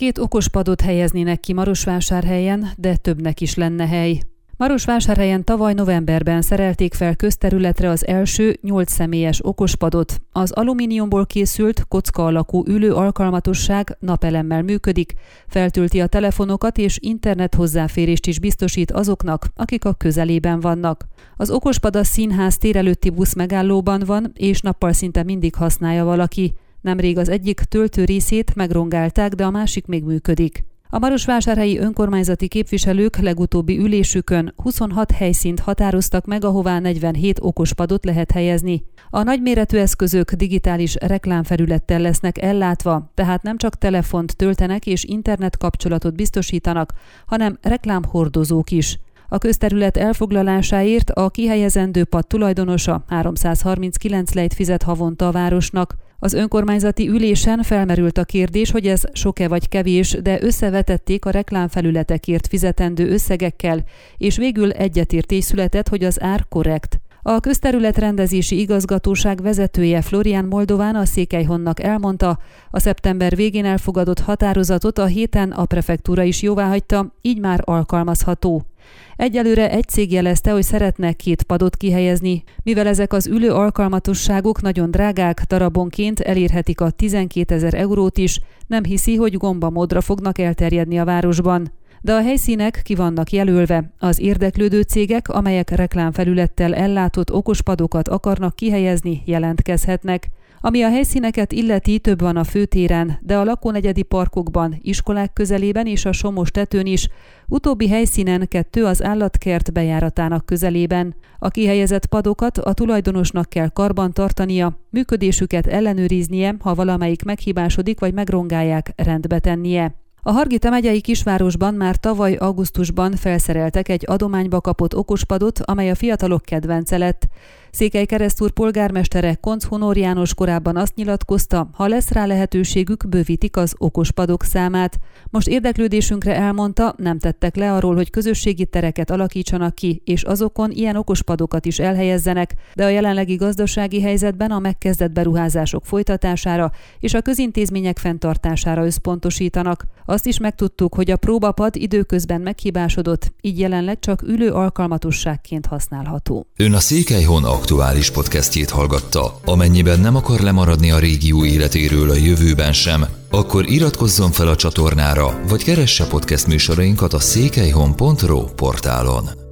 Két okospadot helyeznének ki Marosvásárhelyen, de többnek is lenne hely. Marosvásárhelyen tavaly novemberben szerelték fel közterületre az első 8 személyes okospadot. Az alumíniumból készült, kocka alakú ülő alkalmatosság napelemmel működik, feltölti a telefonokat és internet hozzáférést is biztosít azoknak, akik a közelében vannak. Az okospad a színház tér előtti busz megállóban van, és nappal szinte mindig használja valaki. Nemrég az egyik töltő részét megrongálták, de a másik még működik. A Marosvásárhelyi önkormányzati képviselők legutóbbi ülésükön 26 helyszínt határoztak meg, ahová 47 okospadot lehet helyezni. A nagyméretű eszközök digitális reklámfelülettel lesznek ellátva, tehát nem csak telefont töltenek és internet kapcsolatot biztosítanak, hanem reklámhordozók is. A közterület elfoglalásáért a kihelyezendő pad tulajdonosa 339 lejt fizet havonta a városnak. Az önkormányzati ülésen felmerült a kérdés, hogy ez sok-e vagy kevés, de összevetették a reklámfelületekért fizetendő összegekkel, és végül egyetértés született, hogy az ár korrekt. A közterületrendezési igazgatóság vezetője Florian Moldován a Székelyhonnak elmondta, a szeptember végén elfogadott határozatot a héten a prefektúra is jóváhagyta, így már alkalmazható. Egyelőre egy cég jelezte, hogy szeretne két padot kihelyezni, mivel ezek az ülő alkalmatosságok nagyon drágák, darabonként elérhetik a 12 ezer eurót is, nem hiszi, hogy gomba módra fognak elterjedni a városban de a helyszínek ki vannak jelölve. Az érdeklődő cégek, amelyek reklámfelülettel ellátott okospadokat akarnak kihelyezni, jelentkezhetnek. Ami a helyszíneket illeti, több van a főtéren, de a lakónegyedi parkokban, iskolák közelében és a Somos tetőn is, utóbbi helyszínen kettő az állatkert bejáratának közelében. A kihelyezett padokat a tulajdonosnak kell karban tartania, működésüket ellenőriznie, ha valamelyik meghibásodik vagy megrongálják, rendbe tennie. A Hargita megyei kisvárosban már tavaly augusztusban felszereltek egy adományba kapott okospadot, amely a fiatalok kedvence lett. Székely Keresztúr polgármestere Konc Honor János korábban azt nyilatkozta, ha lesz rá lehetőségük, bővítik az okospadok számát. Most érdeklődésünkre elmondta, nem tettek le arról, hogy közösségi tereket alakítsanak ki, és azokon ilyen okospadokat is elhelyezzenek, de a jelenlegi gazdasági helyzetben a megkezdett beruházások folytatására és a közintézmények fenntartására összpontosítanak. Azt is megtudtuk, hogy a próbapad időközben meghibásodott, így jelenleg csak ülő alkalmatosságként használható. Ön a Székelyhon aktuális podcastjét hallgatta. Amennyiben nem akar lemaradni a régió életéről a jövőben sem, akkor iratkozzon fel a csatornára, vagy keresse podcast műsorainkat a székelyhon.pro portálon.